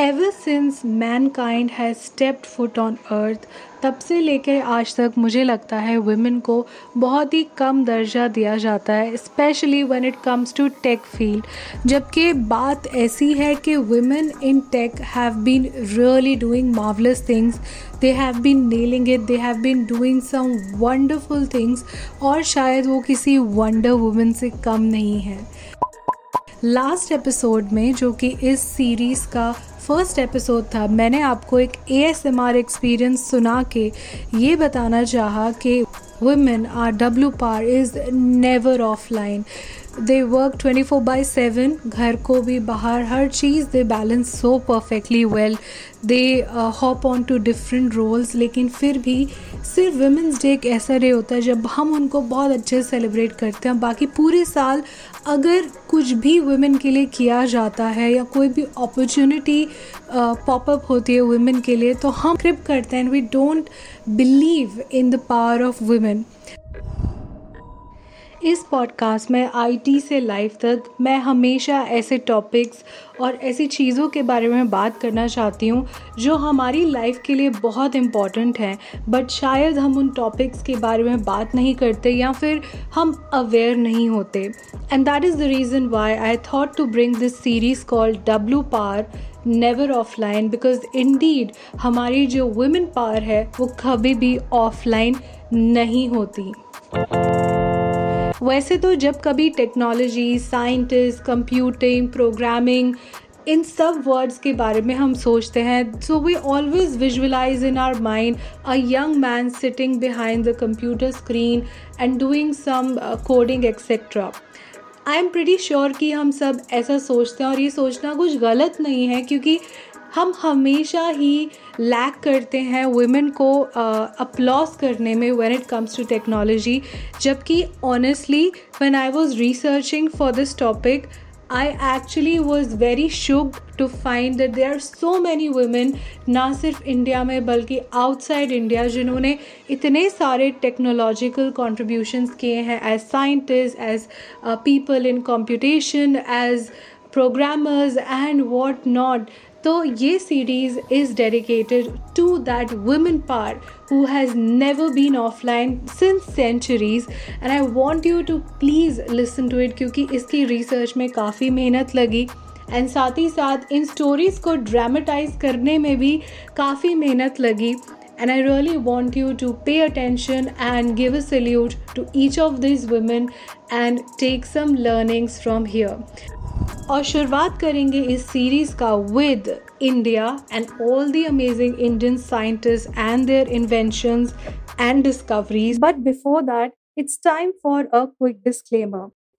Ever since mankind has stepped foot on earth तब से लेकर आज तक मुझे लगता है वुमेन को बहुत ही कम दर्जा दिया जाता है specially when it comes to tech field जबकि बात ऐसी है कि women in tech have been really doing marvellous things they have been nailing it they have been doing some wonderful things और शायद वो किसी वंडर वुमेन से कम नहीं है। लास्ट एपिसोड में, जो कि इस सीरीज़ का फ़र्स्ट एपिसोड था, मैंने आपको एक A S M R experience सुना के ये बताना चाहा कि women are W par is never offline they work twenty four by seven घर को भी बाहर, हर चीज़ they balance so perfectly well they hop on to different roles लेकिन फिर भी सिर्फ़ वुमेंस डे एक ऐसा डे होता है जब हम उनको बहुत अच्छे से सेलिब्रेट करते हैं। बाकी पूरे साल अगर कुछ भी वुमेन के लिए किया जाता है या कोई भी अपॉर्चुनिटी पॉपअप होती है वुमेन के लिए तो हम क्रिप करते हैं and we don't believe in the power of women इस पॉडकास्ट में आईटी से लाइफ तक मैं हमेशा ऐसे टॉपिक्स और ऐसी चीज़ों के बारे में बात करना चाहती हूँ, जो हमारी लाइफ के लिए बहुत इंपॉर्टेंट हैं बट शायद हम उन टॉपिक्स के बारे में बात नहीं करते या फिर हम अवेयर नहीं होते। And that is the reason why I thought to bring this series called W par never offline because indeed हमारी जो वुमेन पावर है, वो कभी भी ऑफलाइन नहीं होती। वैसे तो जब कभी टेक्नोलॉजी साइंटिस्ट कंप्यूटिंग प्रोग्रामिंग इन सब वर्ड्स के बारे में हम सोचते हैं so we always visualise in our mind a young man sitting behind the computer screen and doing some coding etcetera I am pretty sure कि हम सब ऐसा सोचते हैं और ये सोचना कुछ गलत नहीं है, क्योंकि हम हमेशा ही लैक करते हैं वुमेन को अपलॉस करने में when it comes to technology जबकि honestly when I was researching for this topic I actually was very shocked to find that there are so many women, ना सिर्फ़ इंडिया में, बल्कि आउटसाइड इंडिया जिन्होंने इतने सारे टेक्नोलॉजिकल कॉन्ट्रीब्यूशंस किए हैं as scientist as people in computation as programmers and what not. तो ये series is dedicated to that women par who has never been offline since centuries and I want you to please listen to it क्योंकि इसकी research में काफ़ी मेहनत लगी। And साथ ही साथ इन स्टोरीज़ को ड्रामेटाइज करने में भी काफ़ी मेहनत लगी। And I really want you to pay attention and give a salute to each of these women and take some learnings from here. और शुरुआत करेंगे इस सीरीज़ का with India and all the amazing Indian scientist and their inventions and discoveries but before that it's time for a quick disclaimer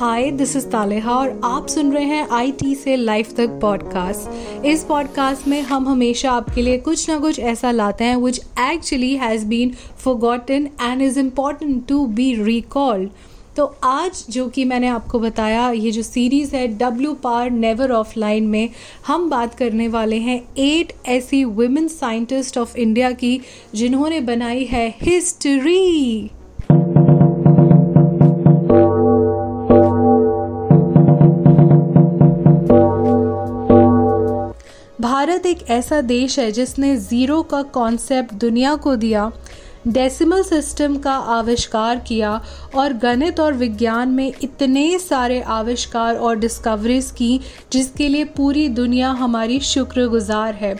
hi this is Taleha और आप सुन रहे हैं IT से लाइफ तक पॉडकास्ट इस पॉडकास्ट में हम हमेशा आपके लिए कुछ ना कुछ ऐसा लाते हैं which actually has been forgotten and is important to be recalled तो आज जो कि मैंने आपको बताया, ये जो सीरीज़ है डब्ल्यू पार नेवर ऑफ़ लाइन में, हम बात करने वाले हैं एट ऐसी वुमेन साइंटिस्ट ऑफ़ इंडिया की, जिन्होंने बनाई है हिस्ट्री भारत एक ऐसा देश है जिसने ज़ीरो का कॉन्सेप्ट दुनिया को दिया डेसिमल सिस्टम का आविष्कार किया और गणित और विज्ञान में इतने सारे आविष्कार और डिस्कवरीज की जिसके लिए पूरी दुनिया हमारी शुक्रगुजार है।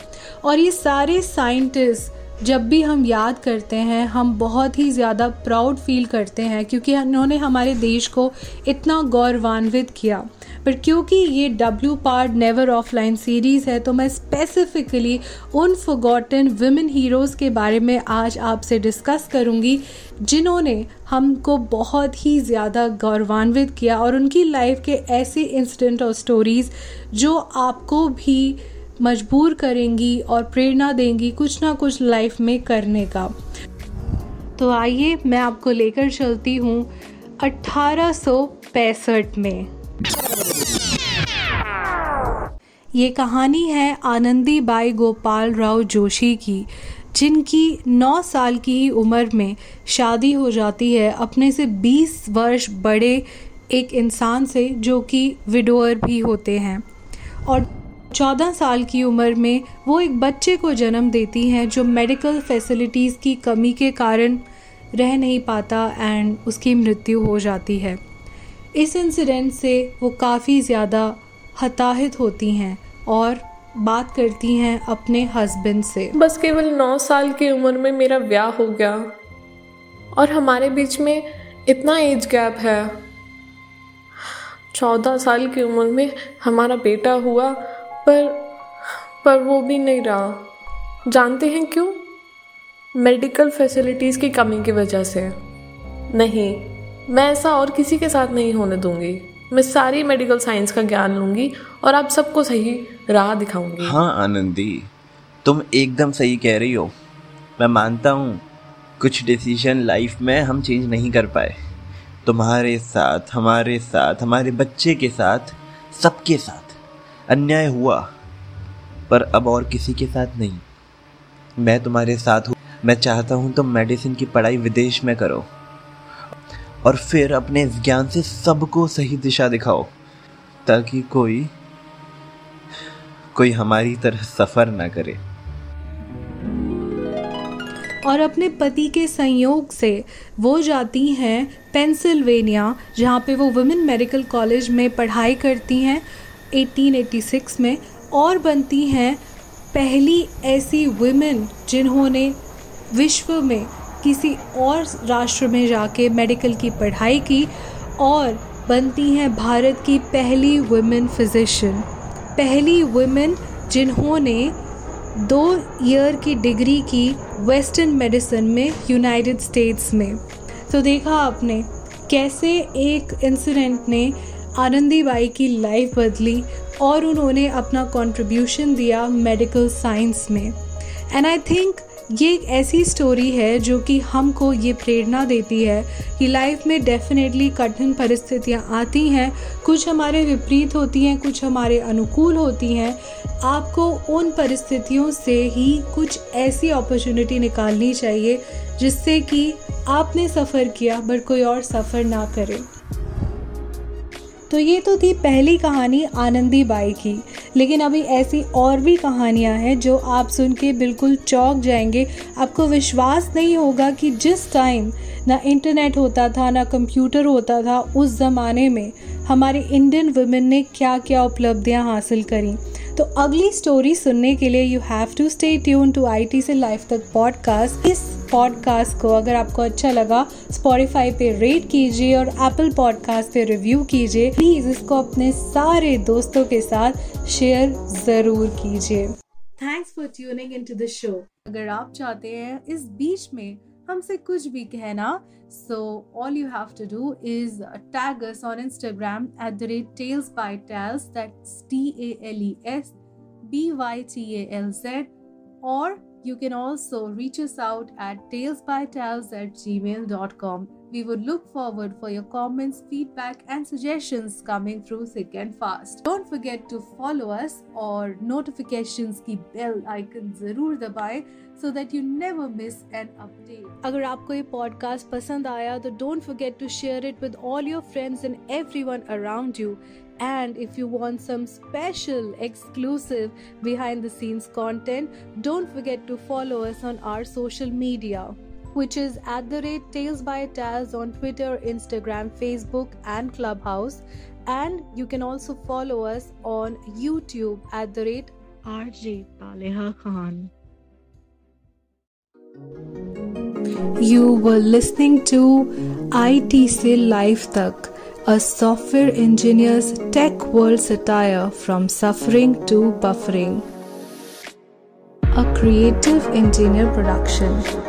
और ये सारे साइंटिस्ट जब भी हम याद करते हैं, हम बहुत ही ज़्यादा प्राउड फील करते हैं क्योंकि उन्होंने हमारे देश को इतना गौरवान्वित किया। पर क्योंकि ये W part never offline series है तो मैं स्पेसिफिकली उन फॉरगॉटन वुमेन हीरोज़ के बारे में आज आपसे डिस्कस करूँगी, जिन्होंने हमको बहुत ही ज़्यादा गौरवान्वित किया और उनकी लाइफ के ऐसे इंसिडेंट और स्टोरीज़ जो आपको भी मजबूर करेंगी और प्रेरणा देंगी कुछ ना कुछ लाइफ में करने का। तो आइए मैं आपको लेकर चलती हूँ अट्ठारह सौ पैंसठ में। ये कहानी है आनंदी बाई गोपाल राव जोशी की, जिनकी 9 साल की ही उम्र में शादी हो जाती है। अपने से 20 वर्ष बड़े एक इंसान से जो कि विडोअर भी होते हैं। और 14 साल की उम्र में वो एक बच्चे को जन्म देती हैं जो मेडिकल फैसिलिटीज़ की कमी के कारण रह नहीं पाता एंड उसकी मृत्यु हो जाती है। इस इंसिडेंट से वो काफ़ी ज़्यादा हताहित होती हैं। और बात करती हैं अपने हस्बैंड से। बस केवल नौ साल की उम्र में मेरा ब्याह हो गया और हमारे बीच में इतना एज गैप है। चौदह साल की उम्र में हमारा बेटा हुआ, पर पर वो भी नहीं रहा। जानते हैं क्यों? मेडिकल फैसिलिटीज़ की कमी की वजह से। नहीं, मैं ऐसा और किसी के साथ नहीं होने दूँगी। मैं सारी मेडिकल साइंस का ज्ञान लूँगी और आप सबको सही राह दिखाऊँगी। हाँ आनंदी, तुम एकदम सही कह रही हो। मैं मानता हूँ, कुछ डिसीज़न लाइफ में हम चेंज नहीं कर पाए। तुम्हारे साथ, हमारे साथ, हमारे बच्चे के साथ, सबके साथ अन्याय हुआ, पर अब और किसी के साथ नहीं। मैं तुम्हारे साथ हूँ। मैं चाहता हूँ तुम मेडिसिन की पढ़ाई विदेश में करो। और फिर अपने इस ज्ञान से सबको सही दिशा दिखाओ, ताकि कोई कोई हमारी तरह सफ़र ना करे। और अपने पति के संयोग से वो जाती हैं पेंसिल्वेनिया, जहाँ पे वो वुमेन मेडिकल कॉलेज में पढ़ाई करती हैं 1886 में, और बनती हैं पहली ऐसी वुमेन जिन्होंने विश्व में किसी और राष्ट्र में जाके मेडिकल की पढ़ाई की और बनती हैं भारत की पहली वुमेन फिजिशियन पहली वुमेन जिन्होंने दो ईयर की डिग्री की वेस्टर्न मेडिसिन में यूनाइटेड स्टेट्स में। तो देखा आपने कैसे एक इंसिडेंट ने आनंदी बाई की लाइफ बदली और उन्होंने अपना कंट्रीब्यूशन दिया मेडिकल साइंस में। एंड आई थिंक ये एक ऐसी स्टोरी है जो कि हमको ये प्रेरणा देती है कि लाइफ में डेफिनेटली कठिन परिस्थितियाँ आती हैं। कुछ हमारे विपरीत होती हैं, कुछ हमारे अनुकूल होती हैं। आपको उन परिस्थितियों से ही कुछ ऐसी अपॉर्चुनिटी निकालनी चाहिए जिससे कि आपने सफ़र किया बट कोई और सफ़र ना करे। तो ये तो थी पहली कहानी आनंदी बाई की। लेकिन अभी ऐसी और भी कहानियाँ हैं जो आप सुन के बिल्कुल चौक जाएँगे। आपको विश्वास नहीं होगा कि जिस टाइम ना इंटरनेट होता था, ना कंप्यूटर होता था, उस ज़माने में हमारे इंडियन वुमेन ने क्या क्या उपलब्धियाँ हासिल करी। तो अगली स्टोरी सुनने के लिए you have to stay tune to I T से लाइफ तक पॉडकास्ट इस पॉडकास्ट को अगर आपको अच्छा लगा स्पॉटिफाई पे रेट कीजिए और एप्पल पॉडकास्ट पे रिव्यू कीजिए। प्लीज़ इसको अपने सारे दोस्तों के साथ शेयर ज़रूर कीजिए। Thanks for tuning in to the show अगर आप चाहते हैं इस बीच में हमसे कुछ भी कहना so all you have to do is tag us on Instagram at the rate tales by tales that's T A L E S B Y T A L Z और You can also reach us out at talesbytales at gmail.com. We would look forward for your comments, feedback, and suggestions coming through thick and fast. Don't forget to follow us or notifications की bell icon जरूर दबाएं so that you never miss an update. अगर आपको ये podcast पसंद आया तो don't forget to share it with all your friends and everyone around you. And if you want some special, exclusive behind the scenes content, don't forget to follow us on our social media which is at the rate Tales by Taz on Twitter, Instagram, Facebook, and Clubhouse. And you can also follow us on YouTube at the rate RJ Paleha Khan. You were listening to ITC Life Talk a software engineer's tech world satire from suffering to buffering. A creative engineer production.